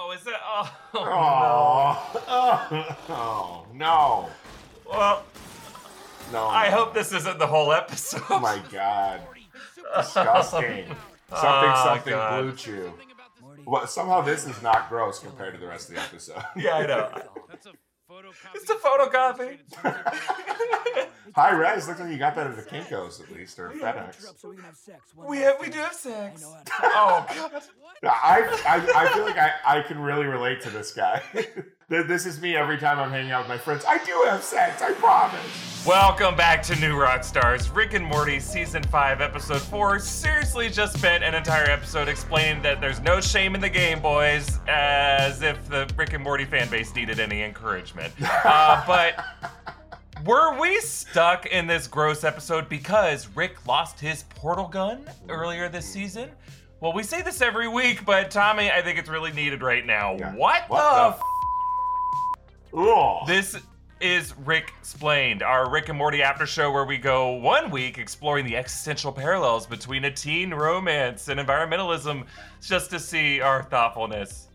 Oh, is that? Oh, Oh, oh, oh, no. Oh, no. Well, No. I hope this isn't the whole episode. Oh my god. Disgusting. Something, Oh, something God. blue chew. Well, somehow this is not gross compared to the rest of the episode. Yeah, I know. That's a photocopy. It's a photocopy. Hi, Res. Looks like you got that at the Kinkos at least, or FedEx. So We have, we do have sex. Oh God. I, I, I feel like I, I can really relate to this guy. Th- this is me every time I'm hanging out with my friends. I do have sex, I promise. Welcome back to New Rockstars, Rick and Morty season five, episode four. Seriously, just spent an entire episode explaining that there's no shame in the game, boys, as if the Rick and Morty fan base needed any encouragement. Uh, but were we stuck in this gross episode because Rick lost his portal gun earlier this season? Well, we say this every week, but Tommy, I think it's really needed right now. Yeah. What, What the? the f- Ugh. this is Ricksplained, our Rick and Morty after show where we go one week exploring the existential parallels between a teen romance and environmentalism just to see our thoughtfulness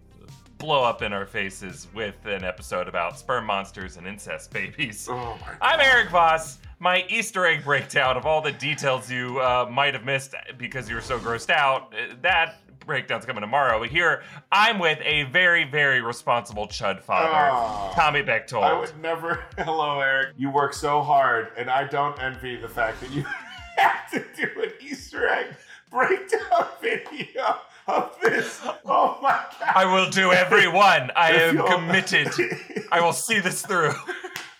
blow up in our faces with an episode about sperm monsters and incest babies. Oh my. I'm Erik Voss. My Easter egg breakdown of all the details you uh, might have missed because you were so grossed out, uh, that breakdown's coming tomorrow. But here, I'm with a very, very responsible chud father, Ah. Tommy Bechtold. I would never. Hello, Erik. You work so hard, and I don't envy the fact that you have to do an Easter egg breakdown video of this. Oh my god. I will do every one. I am committed. I will see this through,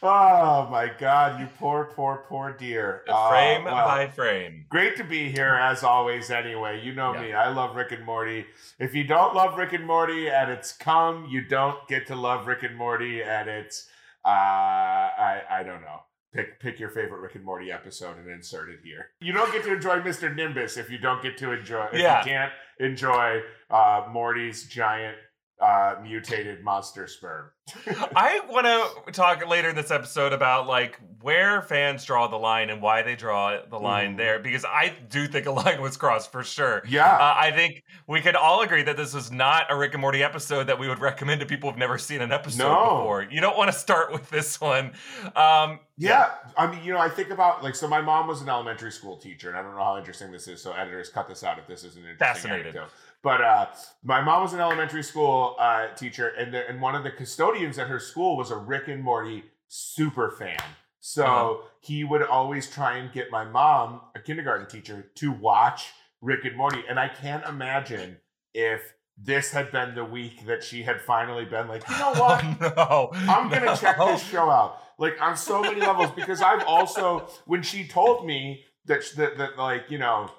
oh my god, you poor, poor, poor dear. Uh, frame well, by frame. Great to be here as always, anyway. You know Yeah. me. I love Rick and Morty. If you don't love Rick and Morty and it's come, you don't get to love Rick and Morty and it's uh I I don't know. Pick pick your favorite Rick and Morty episode and insert it here. You don't get to enjoy Mr. Nimbus if you don't get to enjoy if Yeah. you can't enjoy uh Morty's giant uh mutated monster sperm. I want to talk later in this episode about like where fans draw the line and why they draw the line Mhm. there because I do think a line was crossed for sure. Yeah. Uh, I think we could all agree that this was not a Rick and Morty episode that we would recommend to people who've never seen an episode No. before. You don't want to start with this one. Um, Yeah, I mean, you know, I think about like so. My mom was an elementary school teacher, and I don't know how interesting this is. So editors, cut this out if this is an interesting Fascinated. anecdote. But uh, my mom was an elementary school uh, teacher, and the, and one of the custodians at her school was a Rick and Morty super fan. So Uh-huh. he would always try and get my mom, a kindergarten teacher, to watch Rick and Morty, and I can't imagine if this had been the week that she had finally been like, you know what? no, I'm gonna no. check this show out, like on so many levels, because I've also when she told me that that, that like you know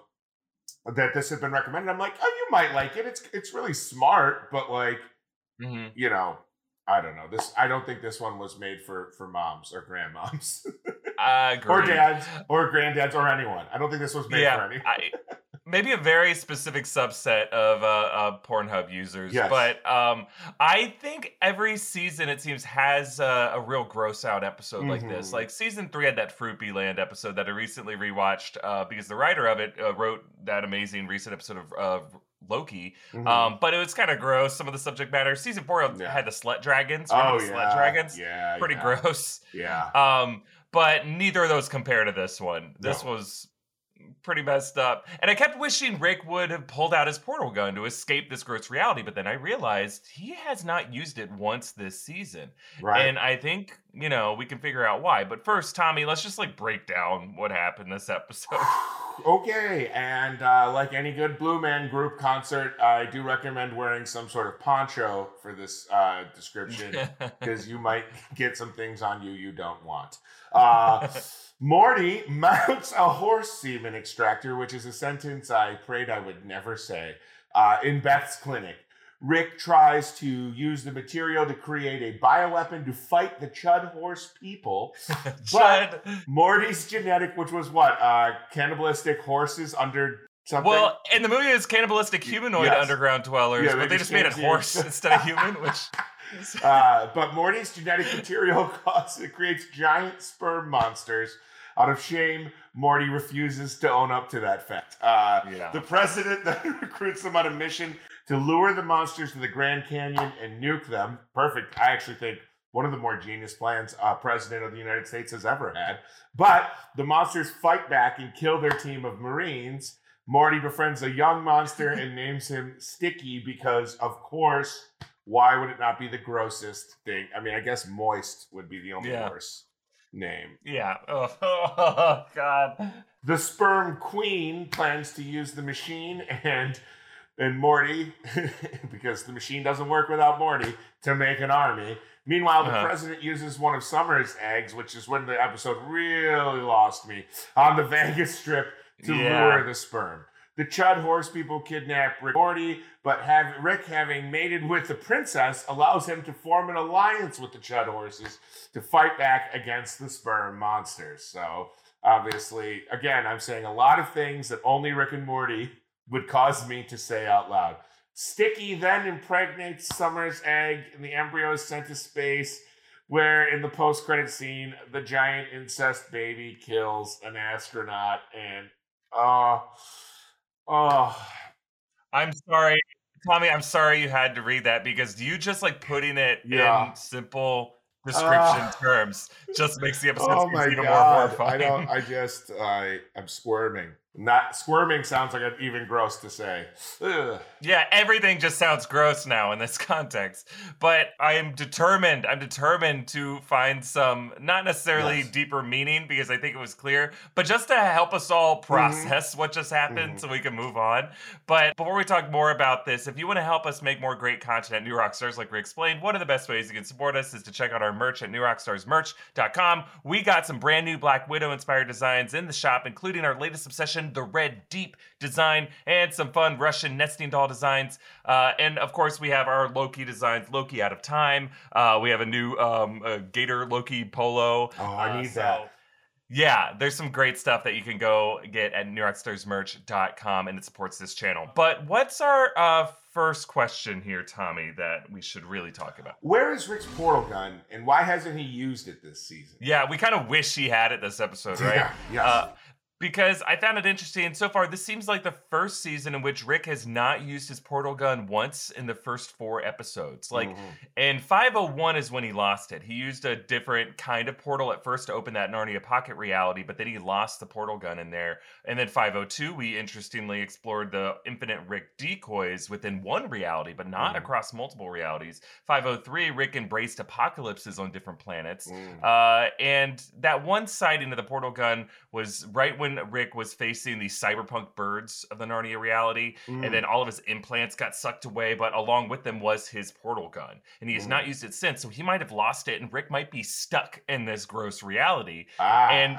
that this had been recommended, I'm like, oh, you might like it. It's it's really smart, but like Mhm. you know, I don't know. This I don't think this one was made for for moms or grandmoms or dads or granddads or anyone. I don't think this was made for yeah, any. I, maybe a very specific subset of uh, uh, Pornhub users. Yes. But um, I think every season it seems has uh, a real gross out episode like this. Mhm. Like season three had that Froopyland episode that I recently rewatched uh, because the writer of it uh, wrote that amazing recent episode of. of Loki, Mhm. um, but it was kind of gross. Some of the subject matter. Season four Yeah. had the slut dragons. Remember oh yeah, slut dragons? yeah, Pretty yeah, gross. Yeah, Um, but neither of those compare to this one. This No. was pretty messed up. And I kept wishing Rick would have pulled out his portal gun to escape this gross reality, but then I realized he has not used it once this season. right. And I think, you know, we can figure out why. But first, Tommy, let's just like break down what happened this episode. okay, and uh, like any good Blue Man Group concert, I do recommend wearing some sort of poncho for this uh, description because you might get some things on you you don't want. Uh, Morty mounts a horse semen extractor, which is a sentence I prayed I would never say, uh, in Beth's clinic. Rick tries to use the material to create a bioweapon to fight the Chud horse people. Chud. Morty's genetic, which was what? Uh, cannibalistic horses under something? Well, in the movie, it's cannibalistic humanoid Yes. underground dwellers, Yeah, but they just made it horse instead of human, which. uh, but Morty's genetic material causes, it creates giant sperm monsters. Out of shame, Morty refuses to own up to that fact. Uh, Yeah. The president then recruits them on a mission to lure the monsters to the Grand Canyon and nuke them. Perfect. I actually think one of the more genius plans a president of the United States has ever had. But the monsters fight back and kill their team of Marines. Morty befriends a young monster and names him Sticky because, of course, why would it not be the grossest thing? I mean, I guess Moist would be the only Yeah. worse name. Yeah. Oh, oh God. The sperm queen plans to use the machine and and Morty because the machine doesn't work without Morty to make an army. Meanwhile, the Uh-huh. president uses one of Summer's eggs, which is when the episode really lost me, on the Vegas Strip to Yeah. lure the sperm. The Chud horse people kidnap Rick Morty, but have Rick having mated with the princess allows him to form an alliance with the Chud horses to fight back against the sperm monsters. So obviously, again, I'm saying a lot of things that only Rick and Morty would cause me to say out loud. Sticky then impregnates Summer's egg, and the embryo is sent to space. Where in the post-credit scene, the giant incest baby kills an astronaut, and uh, oh, I'm sorry, Tommy. I'm sorry you had to read that because you just like putting it Yeah. in simple description Ah. terms just makes the episode oh even more god! I don't. I just. I. I'm squirming. Not squirming sounds like an even gross to say. Ugh. Yeah, everything just sounds gross now in this context. But I am determined, I'm determined to find some, not necessarily Yes. deeper meaning because I think it was clear, but just to help us all Mm-hmm. process what just happened Mhm. so we can move on. But before we talk more about this, if you want to help us make more great content at New Rockstars, like Ricksplained, one of the best ways you can support us is to check out our merch at newrockstarsmerch.com. We got some brand new Black Widow inspired designs in the shop, including our latest obsession, the Red Deep design, and some fun Russian nesting doll designs. Uh, and of course, we have our Loki designs, Loki Out of Time. Uh, we have a new um, uh, Gator Loki polo. Oh, I Uh, need so- that. Yeah, there's some great stuff that you can go get at newrockstarsmerch.com and it supports this channel. But what's our uh, first question here, Tommy, that we should really talk about? Where is Rick's portal gun, and why hasn't he used it this season? Yeah, we kind of wish he had it this episode, right? Yeah. Yes. Because I found it interesting. So far, this seems like the first season in which Rick has not used his portal gun once in the first four episodes. Like, Mhm. and 501 is when he lost it. He used a different kind of portal at first to open that Narnia pocket reality, but then he lost the portal gun in there. And then 502, we interestingly explored the infinite Rick decoys within one reality, but not Mhm. across multiple realities. 503, Rick embraced apocalypses on different planets. Mm. Uh, and that one sighting of the portal gun was right when Rick was facing the cyberpunk birds of the Narnia reality, Mm. and then all of his implants got sucked away, but along with them was his portal gun. And he has Mm. not used it since, so he might have lost it, and Rick might be stuck in this gross reality. ah. And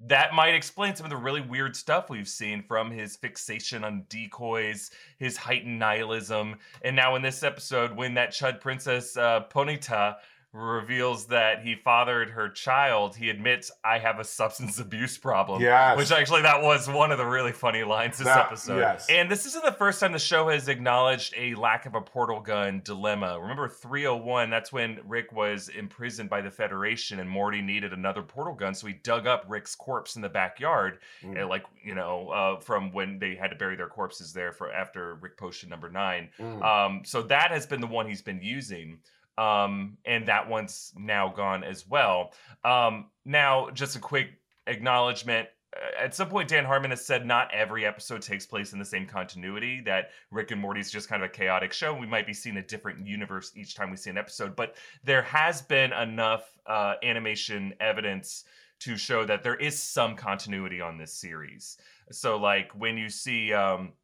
that might explain some of the really weird stuff we've seen from his fixation on decoys, his heightened nihilism, and now in this episode, when that Chud princess uh, Ponita reveals that he fathered her child, he admits, "I have a substance abuse problem." yes. Which actually, that was one of the really funny lines this That- episode. yes. And this isn't the first time the show has acknowledged a lack of a portal gun dilemma. Remember 301? That's when Rick was imprisoned by the Federation and Morty needed another portal gun. So he dug up Rick's corpse in the backyard, Mm. uh, like, you know, uh, from when they had to bury their corpses there for after Rick Potion number nine. Mm. Um, so that has been the one he's been using. Um, and that one's now gone as well. Um, now, just a quick acknowledgement. Uh, At some point, Dan Harmon has said not every episode takes place in the same continuity, that Rick and Morty is just kind of a chaotic show. We might be seeing a different universe each time we see an episode, but there has been enough uh, animation evidence to show that there is some continuity on this series. So, like when you see, um,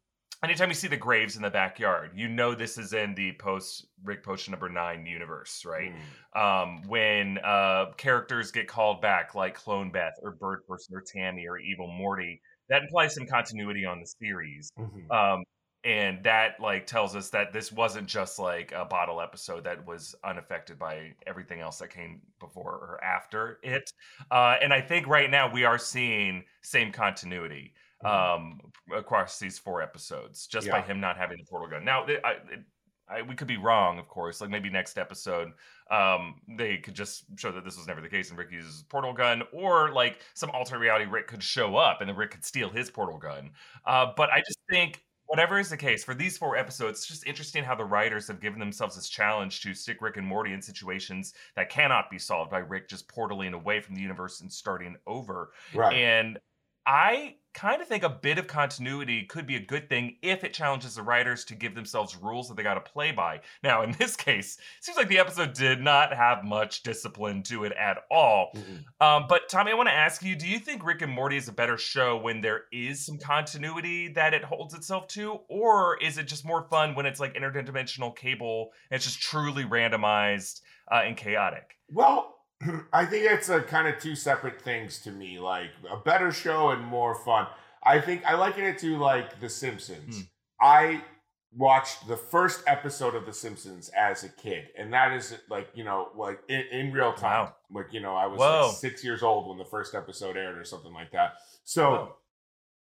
anytime you see the graves in the backyard, you know this is in the post Rick Potion number nine universe, right? Mm. Um, when uh, characters get called back, like Clone Beth or Bird Person or Tammy or Evil Morty, that implies some continuity on the series. Mhm. Um, and that like tells us that this wasn't just like a bottle episode that was unaffected by everything else that came before or after it. Uh, and I think right now we are seeing same continuity. Um, across these four episodes, just by him not having the portal gun. Now, I, it, I, we could be wrong, of course. Like maybe next episode, um, they could just show that this was never the case and Rick uses portal gun, or like some alternate reality, Rick could show up and then Rick could steal his portal gun. Uh, but I just think whatever is the case for these four episodes, it's just interesting how the writers have given themselves this challenge to stick Rick and Morty in situations that cannot be solved by Rick just portaling away from the universe and starting over. Right. And I kind of think a bit of continuity could be a good thing if it challenges the writers to give themselves rules that they got to play by. Now, in this case, it seems like the episode did not have much discipline to it at all. Mhm. Um, but Tommy, I want to ask you: Do you think Rick and Morty is a better show when there is some continuity that it holds itself to, or is it just more fun when it's like interdimensional cable and it's just truly randomized uh, and chaotic? Well, I think it's a kind of two separate things to me. Like a better show and more fun. I think I liken it to like The Simpsons. Hmm. I watched the first episode of The Simpsons as a kid, and that is like you know like in, in real time. Wow. Like you know, I was like six years old when the first episode aired, or something like that. So. Whoa.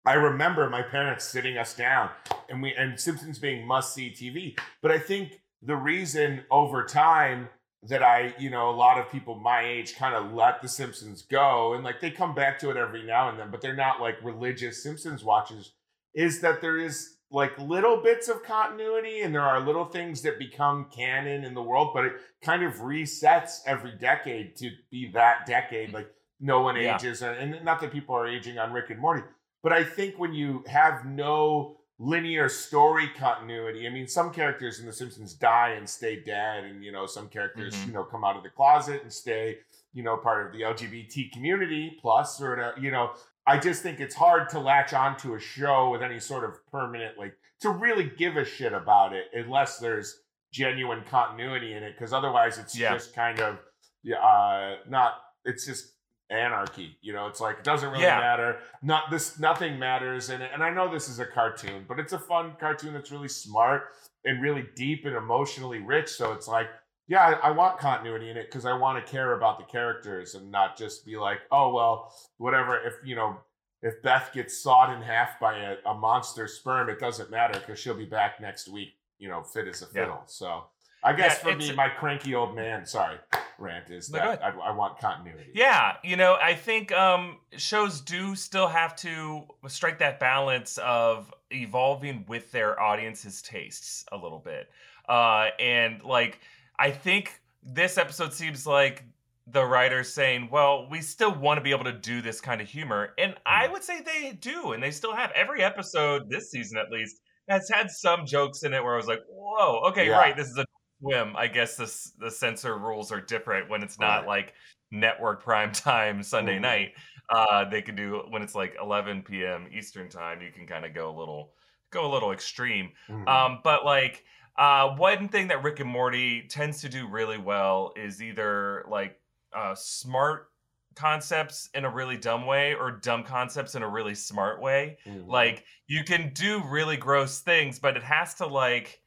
I remember my parents sitting us down and we and Simpsons being must see TV. But I think the reason over time that I, you know, a lot of people my age kind of let the Simpsons go and like they come back to it every now and then, but they're not like religious Simpsons watchers, is that there is like little bits of continuity and there are little things that become canon in the world, but it kind of resets every decade to be that decade. Like no one Yeah. ages, and, and not that people are aging on Rick and Morty, but I think when you have no linear story continuity, I mean, some characters in The Simpsons die and stay dead, and you know, some characters, Mhm. you know, come out of the closet and stay, you know, part of the LGBT community plus, or to, you know, I just think it's hard to latch onto a show with any sort of permanent, like, to really give a shit about it unless there's genuine continuity in it, because otherwise it's Yeah. just kind of, yeah, uh, not. It's just anarchy. You know, it's like it doesn't really Yeah. matter. Not this. Nothing matters. And and I know this is a cartoon, but it's a fun cartoon that's really smart and really deep and emotionally rich. So it's like, yeah, I, I want continuity in it because I want to care about the characters and not just be like, oh well, whatever. If you know. If Beth gets sawed in half by a, a monster sperm, it doesn't matter because she'll be back next week, you know, fit as a Yeah. fiddle. So I guess Yeah, for me, my cranky old man, sorry, rant is that I, I want continuity. Yeah, you know, I think um, shows do still have to strike that balance of evolving with their audience's tastes a little bit. Uh, and like, I think this episode seems like the writers saying, well, we still want to be able to do this kind of humor. And I Mhm. would say they do, and they still have. Every episode this season, at least, has had some jokes in it where I was like, whoa, okay, Yeah. right, this is a swim. I guess this the censor rules are different when it's not Right. like network prime time Sunday Mhm. night. Uh, they can do when it's like 11 p.m. Eastern time. You can kind of go a little go a little extreme. Mhm. Um, but like uh, one thing that Rick and Morty tends to do really well is either like uh, smart concepts in a really dumb way or dumb concepts in a really smart way Mhm. like you can do really gross things but it has to like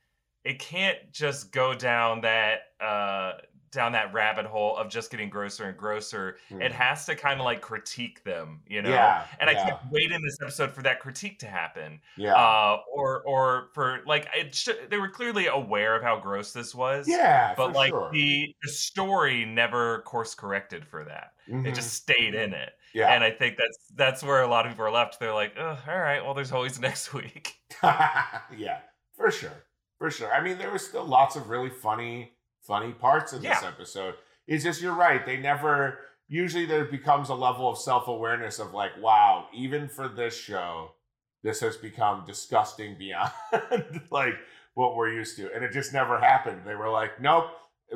it can't just go down that uh down that rabbit hole of just getting grosser and grosser it Mhm. has to kind of like critique them you know yeah, and i yeah, kept waiting this episode for that critique to happen yeah, uh or or for like it should, they were clearly aware of how gross this was yeah, but like sure. the the story never course corrected for that it Mhm. just stayed in it yeah, and I think that's that's where a lot of people are left. They're like, oh, all right, well, there's always next week. yeah, for sure, for sure. I mean, there was still lots of really funny, funny parts in this Yeah. episode. It's just you're right. They never. Usually, there becomes a level of self awareness of like, wow, even for this show, this has become disgusting beyond like what we're used to, and it just never happened. They were like, nope,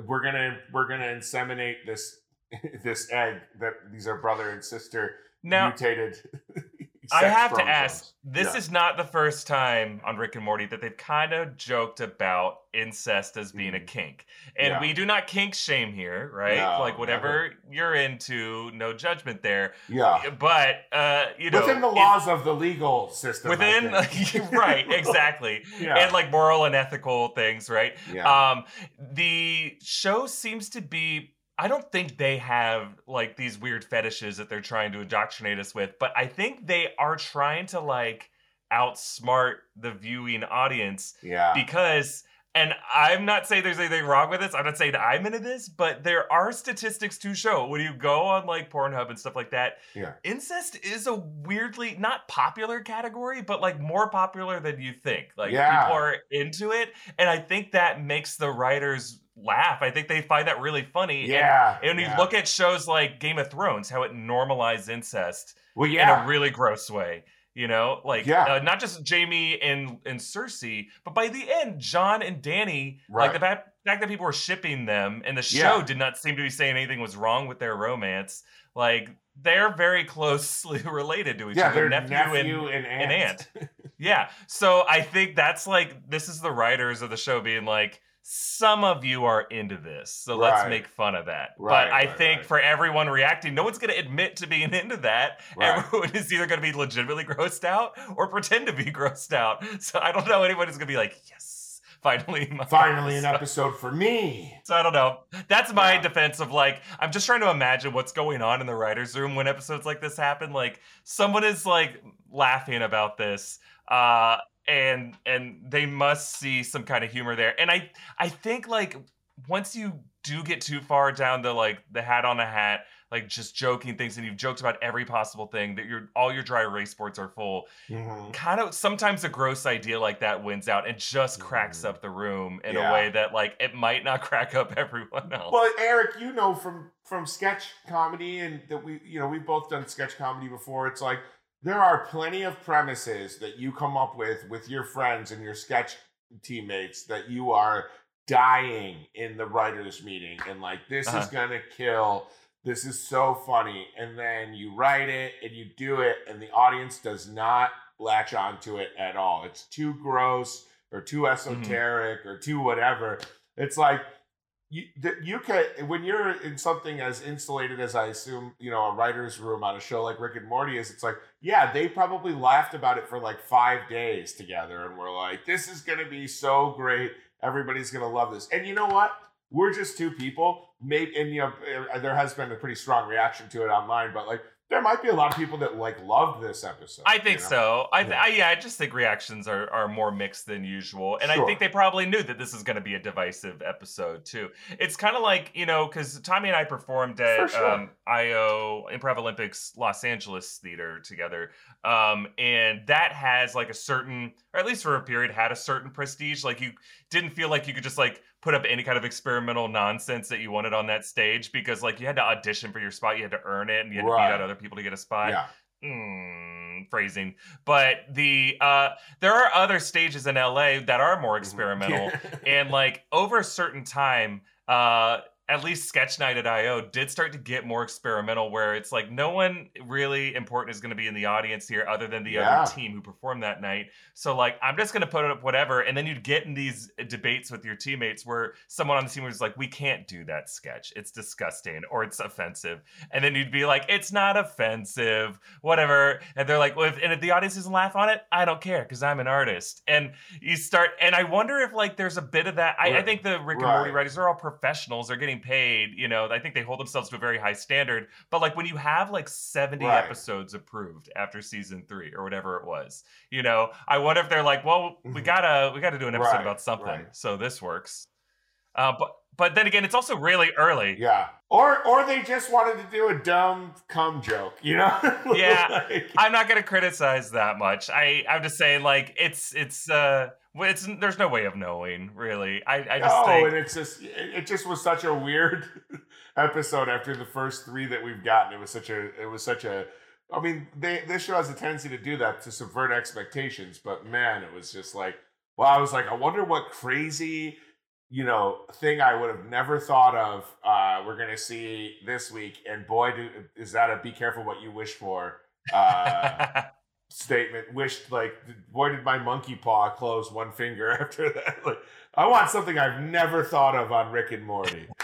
we're gonna we're gonna inseminate this this egg that these are brother and sister Now, mutated. I have to ask. This Yeah. is not the first time on Rick and Morty that they've kind of joked about incest as being a Mhm. kink, and Yeah. we do not kink shame here, right? No, like whatever you're into, no judgment there. yeah. But uh, you know, within the it- laws of the legal system. Within right, exactly, yeah. and like moral and ethical things, right? yeah. Um, the show seems to be. I don't think they have like these weird fetishes that they're trying to indoctrinate us with, but I think they are trying to like outsmart the viewing audience yeah. because, I'm not saying there's anything wrong with this. I'm not saying I'm into this, but there are statistics to show when you go on like Pornhub and stuff like that. Yeah. Incest is a weirdly not popular category, but like more popular than you think. Like Yeah. people are into it, and I think that makes the writers laugh. I think they find that really funny. Yeah. And, when yeah. you look at shows like Game of Thrones, how it normalized incest well, in a really gross way. You know, like Yeah. uh, not just Jaime and and Cersei, but by the end, Jon and Dany, Right. like the fact, fact that people were shipping them, and the Yeah. show did not seem to be saying anything was wrong with their romance. Like they're very closely related to each yeah, other, nephew, nephew, and and, and aunt. yeah. So I think that's like this is the writers of the show being like, some of you are into this, so let's make fun of that. Right, but I right, think right. for everyone reacting, no one's going to admit to being into that. Right. Everyone is either going to be legitimately grossed out or pretend to be grossed out. So I don't know anyone who's going to be like, yes, finally, my Finally, an episode." episode for me. So I don't know. That's my Yeah. defense of like I'm just trying to imagine what's going on in the writers' room when episodes like this happen. Like someone is like laughing about this, uh, and and they must see some kind of humor there. And I I think like once you do get too far down the like the hat on a hat, like just joking things, and you've joked about every possible thing that your all your dry erase boards are full Mhm. kind of sometimes a gross idea like that wins out and just cracks Mhm. up the room in Yeah. a way that like it might not crack up everyone else. Well, Erik, you know from from sketch comedy and that we you know we've both done sketch comedy before. It's like there are plenty of premises that you come up with with your friends and your sketch teammates that you are dying in the writers meeting and like this is Uh-huh. gonna kill. This is so funny. And then you write it and you do it and the audience does not latch onto it at all. It's too gross or too esoteric or too whatever. It's like you you could when you're in something as insulated as I assume you know a writer's room on a show like Rick and Morty is. It's like yeah, they probably laughed about it for like five days together, and we're like, this is gonna be so great. Everybody's gonna love this. And you know what? We're just two people. Maybe and you know there has been a pretty strong reaction to it online, but like there might be a lot of people that like loved this episode. I think you know? so. I, th- Yeah. I yeah, I just think reactions are, are more mixed than usual, and I think they probably knew that this is going to be a divisive episode too. It's kind of like you know because Tommy and I performed at sure. um, IO Improv Olympics Los Angeles Theater together, um, and that has like a certain, or at least for a period, had a certain prestige. Like you didn't feel like you could just like put up any kind of experimental nonsense that you wanted on that stage because like you had to audition for your spot, you had to earn it, and you had to beat out other people to get a spot. Yeah. mm, phrasing. But the uh there are other stages in la that are more experimental and like over a certain time uh at least sketch night at io did start to get more experimental where it's like no one really important is going to be in the audience here other than the Yeah. other team who performed that night. So like i'm just going to put up whatever and then you'd get in these uh, debates with your teammates where someone on the team was like we can't do that sketch. It's disgusting or it's offensive. And then you'd be like it's not offensive whatever. And they're like well if, and if the audience doesn't laugh on it i don't care because i'm an artist. And you start and i wonder if like there's a bit of that. I, I think the rick and morty Right. writers they're all professionals. They're getting paid you know i think they hold themselves to a very high standard but like when you have like 70 Right. episodes approved after season three or whatever it was you know i wonder if they're like well we Mhm. gotta we gotta do an episode Right, about something right. so this works uh, but but then again it's also really early Yeah. Or or they just wanted to do a dumb cum joke, you know? Yeah. Like- I'm not gonna criticize that much. I I'm just saying like it's it's uh it's there's no way of knowing really. I I just no, think and it's just it, just was such a weird episode after the first three that we've gotten. It was such a it was such a I mean, they this show has a tendency to do that to subvert expectations, but man, it was just like well, I was like, I wonder what crazy, you know, thing I would have never thought of uh we're gonna see this week. And boy, do, is that a be careful what you wish for uh statement wished like boy did my monkey paw close one finger after that like i want something i've never thought of on rick and morty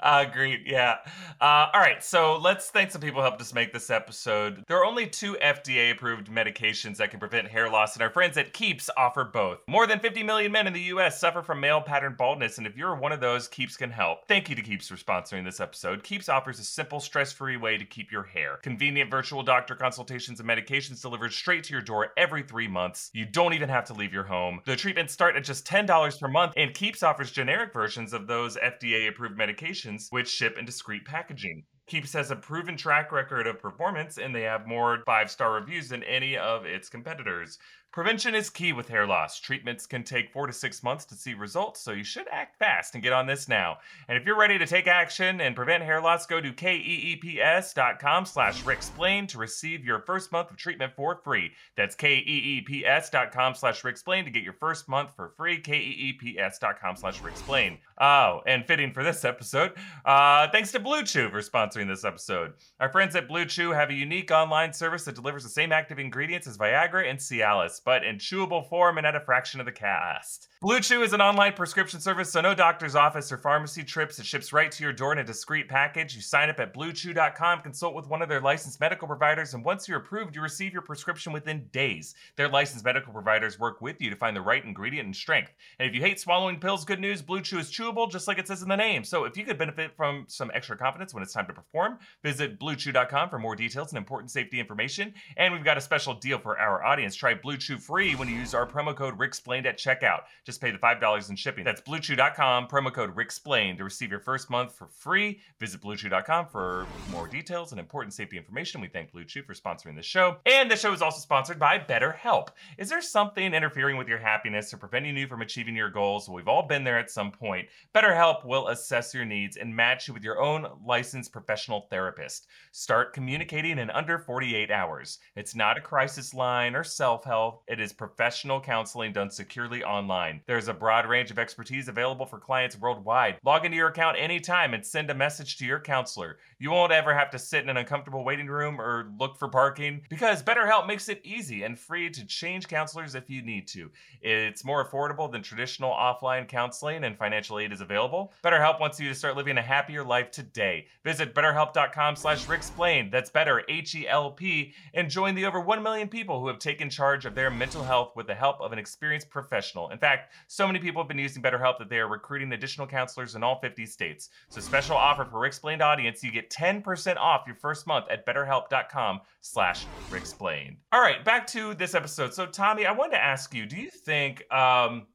Uh, Agreed. Yeah. Uh, all right. So let's thank some people who helped us make this episode. There are only two FDA approved medications that can prevent hair loss, and our friends at Keeps offer both. More than 50 million men in the U.S. suffer from male pattern baldness, and if you're one of those, Keeps can help. Thank you to Keeps for sponsoring this episode. Keeps offers a simple, stress free way to keep your hair. Convenient virtual doctor consultations and medications delivered straight to your door every three months. You don't even have to leave your home. The treatments start at just $10 $10 per month, and Keeps offers generic versions of those FDA approved medications, which ship in discreet packaging. Keeps has a proven track record of performance, and they have more five star reviews than any of its competitors. Prevention is key with hair loss. Treatments can take four to six months to see results, so you should act fast and get on this now. And if you're ready to take action and prevent hair loss, go to keeps.com slash ricksplain to receive your first month of treatment for free. That's keeps.com slash ricksplain to get your first month for free. keeps.com slash ricksplain. Oh, and fitting for this episode, uh, thanks to Blue Chew for sponsoring this episode. Our friends at Blue Chew have a unique online service that delivers the same active ingredients as Viagra and Cialis but in chewable form and at a fraction of the cost. Blue Chew is an online prescription service, so no doctor's office or pharmacy trips. It ships right to your door in a discreet package. You sign up at bluechew.com, consult with one of their licensed medical providers, and once you're approved, you receive your prescription within days. Their licensed medical providers work with you to find the right ingredient and strength. And if you hate swallowing pills, good news Blue Chew is chewable, just like it says in the name. So if you could benefit from some extra confidence when it's time to perform, visit bluechew.com for more details and important safety information. And we've got a special deal for our audience. Try Blue Chew free when you use our promo code RICKSPLAINED at checkout. Just pay the $5 in shipping. That's bluechew.com, promo code RICKSPLAINED to receive your first month for free. Visit bluechew.com for more details and important safety information. We thank Blue Chew for sponsoring the show. And the show is also sponsored by BetterHelp. Is there something interfering with your happiness or preventing you from achieving your goals? We've all been there at some point. BetterHelp will assess your needs and match you with your own licensed professional therapist. Start communicating in under 48 hours. It's not a crisis line or self help, it is professional counseling done securely online. There's a broad range of expertise available for clients worldwide. Log into your account anytime and send a message to your counselor. You won't ever have to sit in an uncomfortable waiting room or look for parking because BetterHelp makes it easy and free to change counselors if you need to. It's more affordable than traditional offline counseling and financial aid is available. BetterHelp wants you to start living a happier life today. Visit betterhelp.com slash ricksplain. That's better, H-E-L-P, and join the over 1 million people who have taken charge of their mental health with the help of an experienced professional. In fact, so many people have been using BetterHelp that they are recruiting additional counselors in all 50 states. So special offer for Ricksplained audience, you get 10% off your first month at betterhelp.com slash ricksplained. All right, back to this episode. So Tommy, I wanted to ask you, do you think um,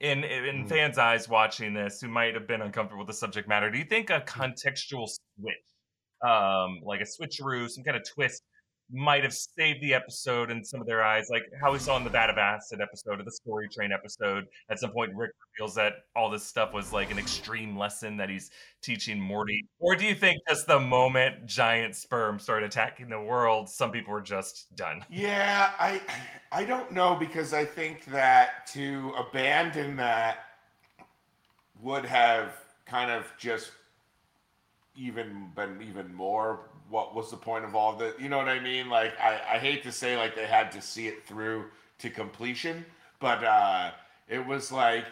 in in fans' eyes watching this who might have been uncomfortable with the subject matter, do you think a contextual switch, um, like a switcheroo, some kind of twist, might have saved the episode in some of their eyes, like how we saw in the Vat of Acid episode or the Story Train episode. At some point, Rick reveals that all this stuff was like an extreme lesson that he's teaching Morty. Or do you think just the moment giant sperm started attacking the world, some people were just done? Yeah, I I don't know because I think that to abandon that would have kind of just even been even more what was the point of all that? You know what I mean? Like I, I hate to say like they had to see it through to completion, but uh, it was like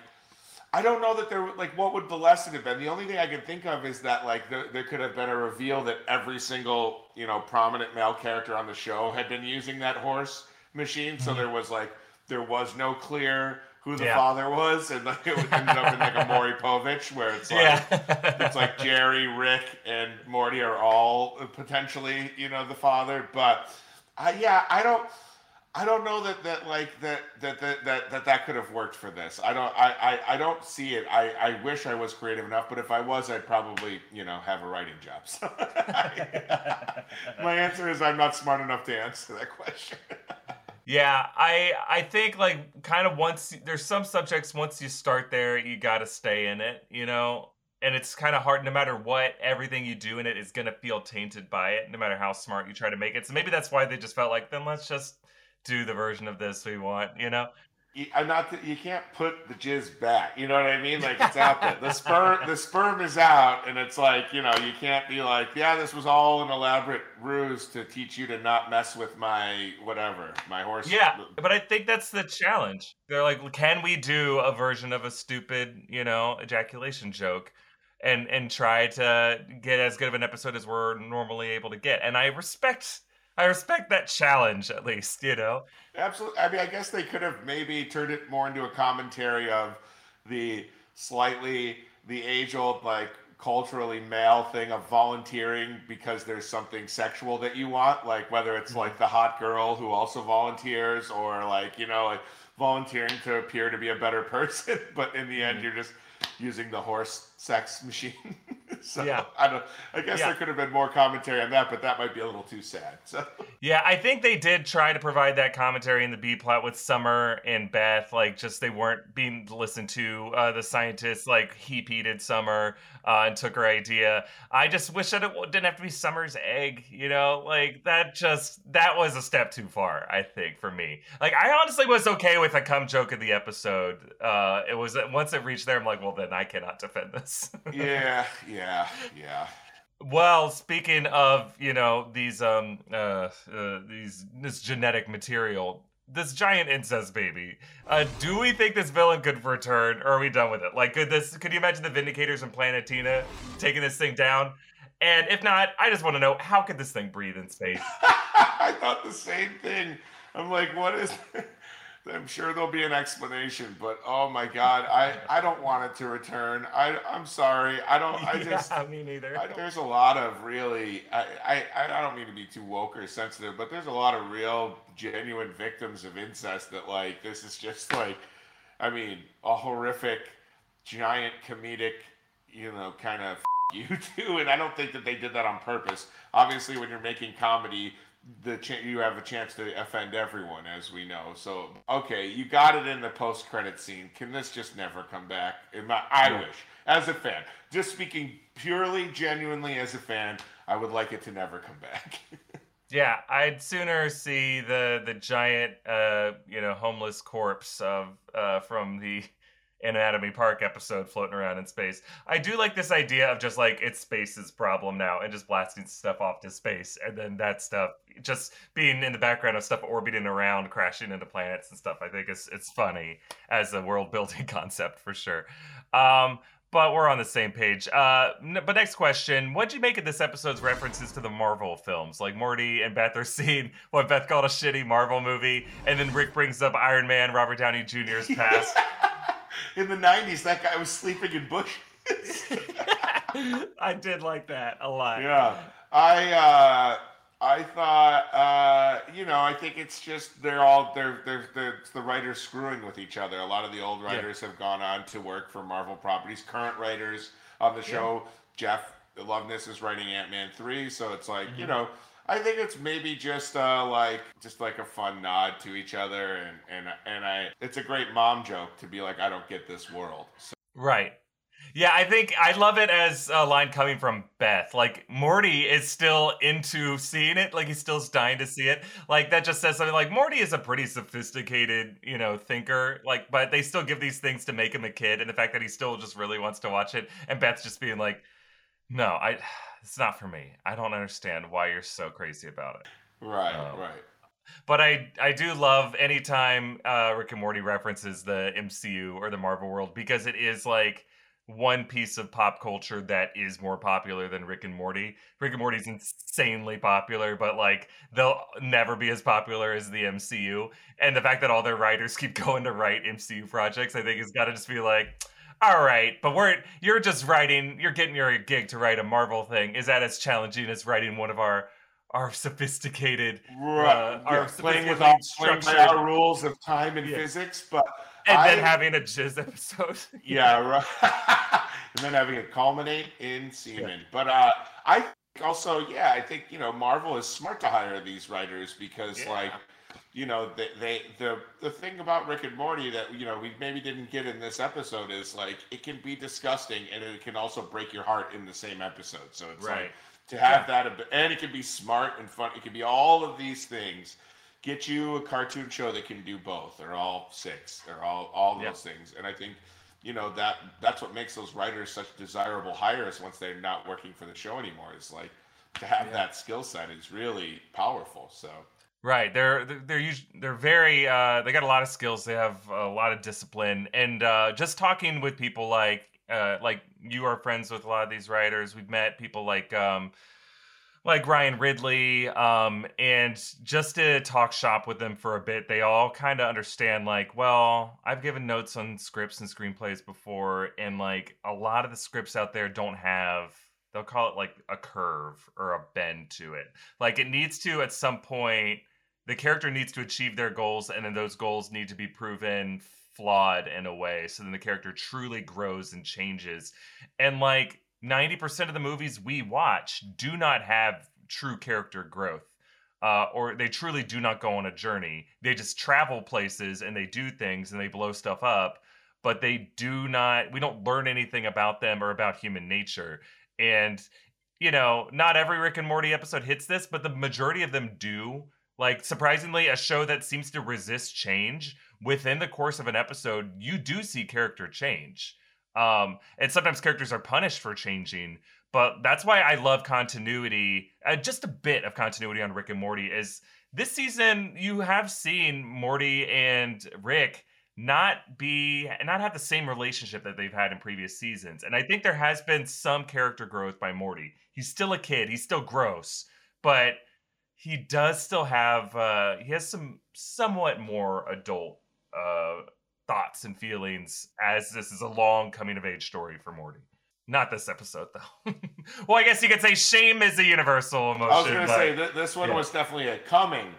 I don't know that there like what would the lesson have been. The only thing I can think of is that like there, there could have been a reveal that every single you know prominent male character on the show had been using that horse machine, so mm-hmm. there was like there was no clear who the yeah. father was, and like it ended up in like a Maury Povich, where it's like yeah. it's like Jerry, Rick, and Morty are all potentially you know the father. But uh, yeah, I don't. I don't know that that like that that that that that, that could have worked for this. I don't I, I, I don't see it. I, I wish I was creative enough, but if I was, I'd probably you know have a writing job. So my answer is I'm not smart enough to answer that question. Yeah, I I think like kind of once there's some subjects once you start there you got to stay in it, you know. And it's kind of hard no matter what everything you do in it is going to feel tainted by it no matter how smart you try to make it. So maybe that's why they just felt like then let's just do the version of this we want, you know you, I'm not. you can't put the jizz back. You know what I mean? Like it's out there. The sperm, the sperm is out, and it's like you know you can't be like, yeah, this was all an elaborate ruse to teach you to not mess with my whatever, my horse. Yeah, but I think that's the challenge. They're like, can we do a version of a stupid, you know, ejaculation joke? And, and try to get as good of an episode as we're normally able to get. And I respect I respect that challenge at least, you know. Absolutely. I mean, I guess they could have maybe turned it more into a commentary of the slightly the age-old like culturally male thing of volunteering because there's something sexual that you want, like whether it's like the hot girl who also volunteers or like, you know, like volunteering to appear to be a better person, but in the end, Mhm. you're just using the horse sex machine. so Yeah. I don't. I guess Yeah. there could have been more commentary on that, but that might be a little too sad. So Yeah, I think they did try to provide that commentary in the B plot with Summer and Beth. Like, just they weren't being listened to. Uh, the scientists like he peated Summer uh, and took her idea. I just wish that it didn't have to be Summer's egg. You know, like that. Just that was a step too far. I think for me. Like, I honestly was okay with a cum joke of the episode. Uh, it was once it reached there, I'm like, well, then I cannot defend this. yeah, yeah, yeah. Well, speaking of, you know, these um uh, uh these this genetic material, this giant incest baby. Uh do we think this villain could return or are we done with it? Like could this could you imagine the Vindicators and Planetina taking this thing down? And if not, I just want to know how could this thing breathe in space? I thought the same thing. I'm like, what is? I'm sure there'll be an explanation, but oh my god, I I don't want it to return. I I'm sorry. I don't. I just. yeah, me neither. I, there's a lot of really. I, I I don't mean to be too woke or sensitive, but there's a lot of real, genuine victims of incest that like this is just like, I mean, a horrific, giant comedic, you know, kind of you too. And I don't think that they did that on purpose. Obviously, when you're making comedy, the ch- you have a chance to offend everyone, as we know. So okay, you got it in the post credit scene. Can this just never come back? In my, I wish, as a fan, just speaking purely, genuinely as a fan, I would like it to never come back. Yeah, I'd sooner see the the giant, uh, you know, homeless corpse of uh, from the Anatomy Park episode floating around in space. I do like this idea of just like it's space's problem now and just blasting stuff off to space, and then that stuff just being in the background of stuff orbiting around, crashing into planets and stuff. I think it's it's funny as a world building concept for sure. Um, but we're on the same page. Uh, but next question: What'd you make of this episode's references to the Marvel films? Like Morty and Beth are seeing what Beth called a shitty Marvel movie, and then Rick brings up Iron Man, Robert Downey Jr.'s past. In the '90s, that guy was sleeping in bushes. I did like that a lot. yeah, I uh, I thought uh, you know I think it's just they're all they're they're, they're the writers screwing with each other. A lot of the old writers have gone on to work for Marvel properties. Current writers on the show, Jeff Loveness is writing Ant Man three, so it's like you Mhm. know. I think it's maybe just uh, like just like a fun nod to each other, and and and I. It's a great mom joke to be like, I don't get this world. So, Right. Yeah, I think I love it as a line coming from Beth. Like Morty is still into seeing it, like he's still dying to see it. Like that just says something like Morty is a pretty sophisticated, you know, thinker. Like, but they still give these things to make him a kid, and the fact that he still just really wants to watch it, and Beth's just being like, "No, I, it's not for me. I don't understand why you're so crazy about it." right, Um, right. But I I do love anytime uh, Rick and Morty references the MCU or the Marvel world because it is like one piece of pop culture that is more popular than Rick and Morty. Rick and Morty's insanely popular, but like they'll never be as popular as the MCU. And the fact that all their writers keep going to write MCU projects, I think has got to just be like, all right, but we're you're just writing, you're getting your gig to write a Marvel thing. Is that as challenging as writing one of our our sophisticated Right. uh, yeah, playing with all structured- our rules of time and Yeah. physics, but and then having a jizz episode. yeah, right. and then having it culminate in semen. But uh, I think also, yeah, I think you know Marvel is smart to hire these writers because Yeah. like. You know, they, they the the thing about Rick and Morty that you know we maybe didn't get in this episode is like it can be disgusting and it can also break your heart in the same episode. So it's like right. to have that and it can be smart and fun it can be all of these things get you a cartoon show that can do both or all six or all all Yeah. those things and i think you know that that's what makes those writers such desirable hires once they're not working for the show anymore is like to have Yeah. that skill set is really powerful so Right. They're they're they're, they're very uh they got a lot of skills. They have a lot of discipline and uh just talking with people like uh like you are friends with a lot of these writers. We've met people like um like Ryan Ridley um and just to talk shop with them for a bit, they all kind of understand like, well, I've given notes on scripts and screenplays before and like a lot of the scripts out there don't have they'll call it like a curve or a bend to it. Like it needs to at some point the character needs to achieve their goals, and then those goals need to be proven flawed in a way. So then the character truly grows and changes. And like 90% of the movies we watch do not have true character growth. Uh, or they truly do not go on a journey. They just travel places and they do things and they blow stuff up, but they do not, we don't learn anything about them or about human nature. And, you know, not every Rick and Morty episode hits this, but the majority of them do. Like, surprisingly, a show that seems to resist change within the course of an episode, you do see character change. Um, and sometimes characters are punished for changing, but that's why I love continuity. Uh, just a bit of continuity on Rick and Morty is this season you have seen Morty and Rick not be not have the same relationship that they've had in previous seasons. And I think there has been some character growth by Morty. He's still a kid, he's still gross, but he does still have uh he has some somewhat more adult uh thoughts and feelings as this is a long coming of age story for Morty. Not this episode though. well, I guess you could say shame is a universal emotion. I was going to say th- this one yeah. was definitely a coming of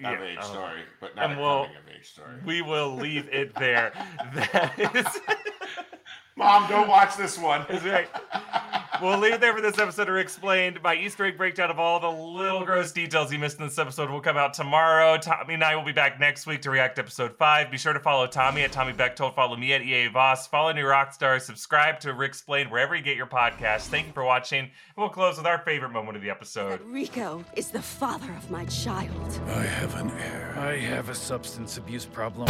Yeah, age um, story, but not a we'll- coming of age story. we will leave it there. That is, Mom, don't watch this one. right. We'll leave it there for this episode of Explained. My Easter egg breakdown of all the little gross details you missed in this episode will come out tomorrow. Tommy and I will be back next week to react to episode five. Be sure to follow Tommy at Tommy Bechtold. Follow me at EA Voss. Follow New Rockstar. Subscribe to Ricksplained wherever you get your podcasts. Thank you for watching. And we'll close with our favorite moment of the episode. That Rico is the father of my child. I have an heir. I have a substance abuse problem.